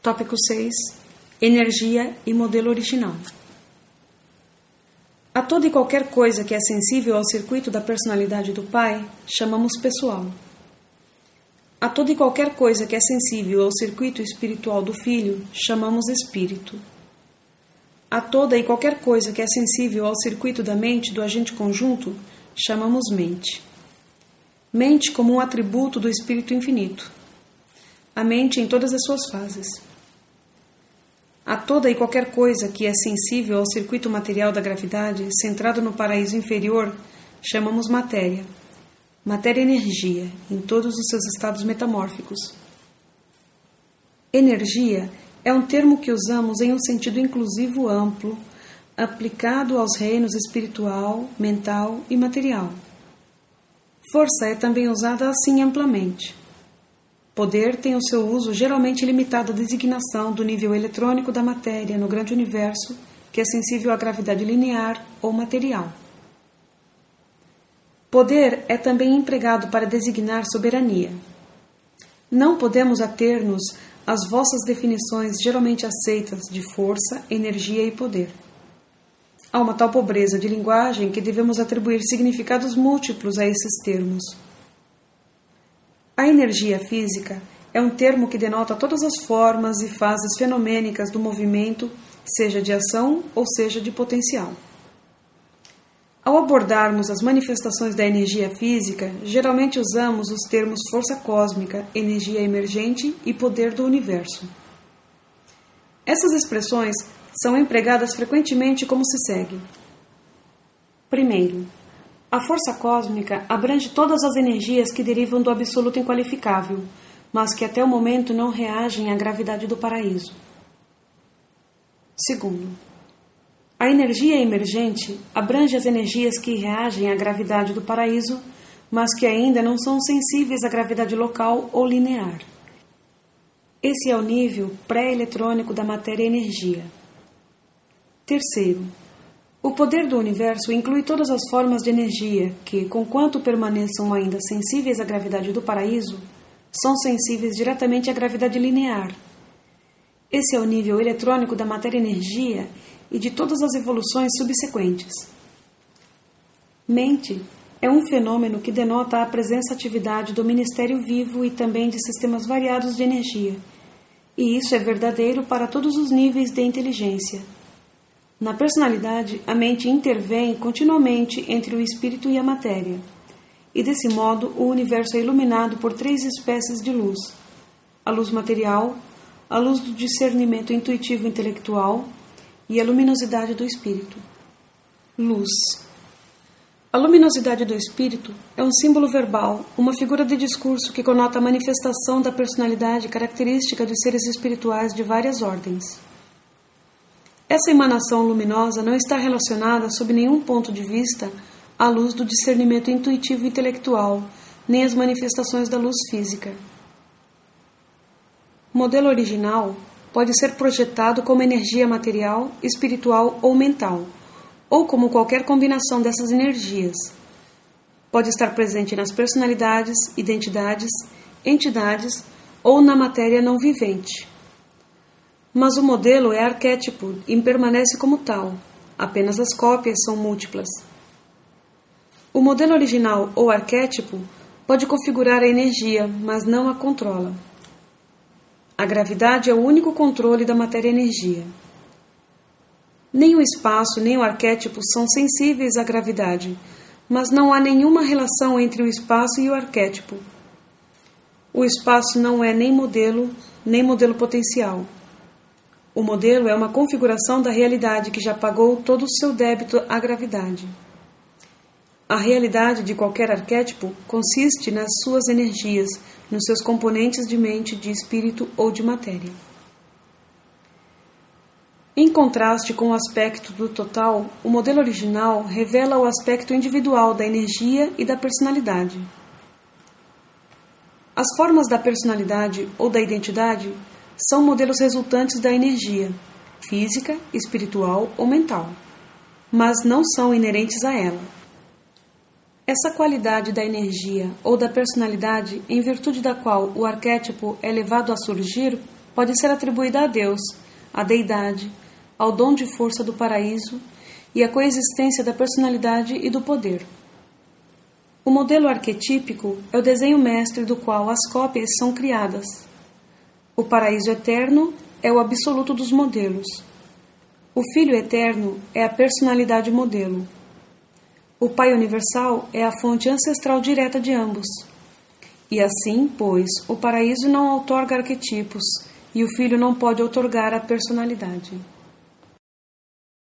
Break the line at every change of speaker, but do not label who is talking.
Tópico 6: Energia e modelo original. A toda e qualquer coisa que é sensível ao circuito da personalidade do Pai, chamamos pessoal. A toda e qualquer coisa que é sensível ao circuito espiritual do Filho, chamamos espírito. A toda e qualquer coisa que é sensível ao circuito da mente do agente conjunto, chamamos mente. Mente como um atributo do espírito infinito. A mente em todas as suas fases. A toda e qualquer coisa que é sensível ao circuito material da gravidade, centrado no paraíso inferior, chamamos matéria. Matéria-energia, em todos os seus estados metamórficos. Energia é um termo que usamos em um sentido inclusivo amplo, aplicado aos reinos espiritual, mental e material. Força é também usada assim amplamente. Poder tem o seu uso geralmente limitado à designação do nível eletrônico da matéria no grande universo, que é sensível à gravidade linear ou material. Poder é também empregado para designar soberania. Não podemos ater-nos às vossas definições geralmente aceitas de força, energia e poder. Há uma tal pobreza de linguagem que devemos atribuir significados múltiplos a esses termos. A energia física é um termo que denota todas as formas e fases fenomênicas do movimento, seja de ação ou seja de potencial. Ao abordarmos as manifestações da energia física, geralmente usamos os termos força cósmica, energia emergente e poder do universo. Essas expressões são empregadas frequentemente como se segue. Primeiro, a força cósmica abrange todas as energias que derivam do absoluto inqualificável, mas que até o momento não reagem à gravidade do paraíso. Segundo, a energia emergente abrange as energias que reagem à gravidade do paraíso, mas que ainda não são sensíveis à gravidade local ou linear. Esse é o nível pré-eletrônico da matéria-energia. Terceiro, o poder do universo inclui todas as formas de energia que, conquanto permaneçam ainda sensíveis à gravidade do paraíso, são sensíveis diretamente à gravidade linear. Esse é o nível eletrônico da matéria-energia e de todas as evoluções subsequentes. Mente é um fenômeno que denota a presença-atividade do Ministério Vivo e também de sistemas variados de energia, e isso é verdadeiro para todos os níveis de inteligência na personalidade, a mente intervém continuamente entre o espírito e a matéria, e desse modo o universo é iluminado por três espécies de luz: a luz material, a luz do discernimento intuitivo intelectual e a luminosidade do espírito. Luz. A luminosidade do espírito é um símbolo verbal, uma figura de discurso que conota a manifestação da personalidade característica dos seres espirituais de várias ordens. Essa emanação luminosa não está relacionada, sob nenhum ponto de vista, à luz do discernimento intuitivo e intelectual, nem às manifestações da luz física. O modelo original pode ser projetado como energia material, espiritual ou mental, ou como qualquer combinação dessas energias. Pode estar presente nas personalidades, identidades, entidades ou na matéria não vivente. Mas o modelo é arquétipo e permanece como tal, apenas as cópias são múltiplas. O modelo original ou arquétipo pode configurar a energia, mas não a controla. A gravidade é o único controle da matéria-energia. Nem o espaço nem o arquétipo são sensíveis à gravidade, mas não há nenhuma relação entre o espaço e o arquétipo. O espaço não é nem modelo, nem modelo potencial. O modelo é uma configuração da realidade que já pagou todo o seu débito à gravidade. A realidade de qualquer arquétipo consiste nas suas energias, nos seus componentes de mente, de espírito ou de matéria. Em contraste com o aspecto do total, o modelo original revela o aspecto individual da energia e da personalidade. As formas da personalidade ou da identidade são modelos resultantes da energia, física, espiritual ou mental, mas não são inerentes a ela. Essa qualidade da energia ou da personalidade, em virtude da qual o arquétipo é levado a surgir, pode ser atribuída a Deus, à deidade, ao dom de força do paraíso e à coexistência da personalidade e do poder. O modelo arquetípico é o desenho mestre do qual as cópias são criadas. O paraíso eterno é o absoluto dos modelos. O Filho eterno é a personalidade modelo. O Pai universal é a fonte ancestral direta de ambos. E assim, pois, o paraíso não outorga arquetipos e o Filho não pode outorgar a personalidade.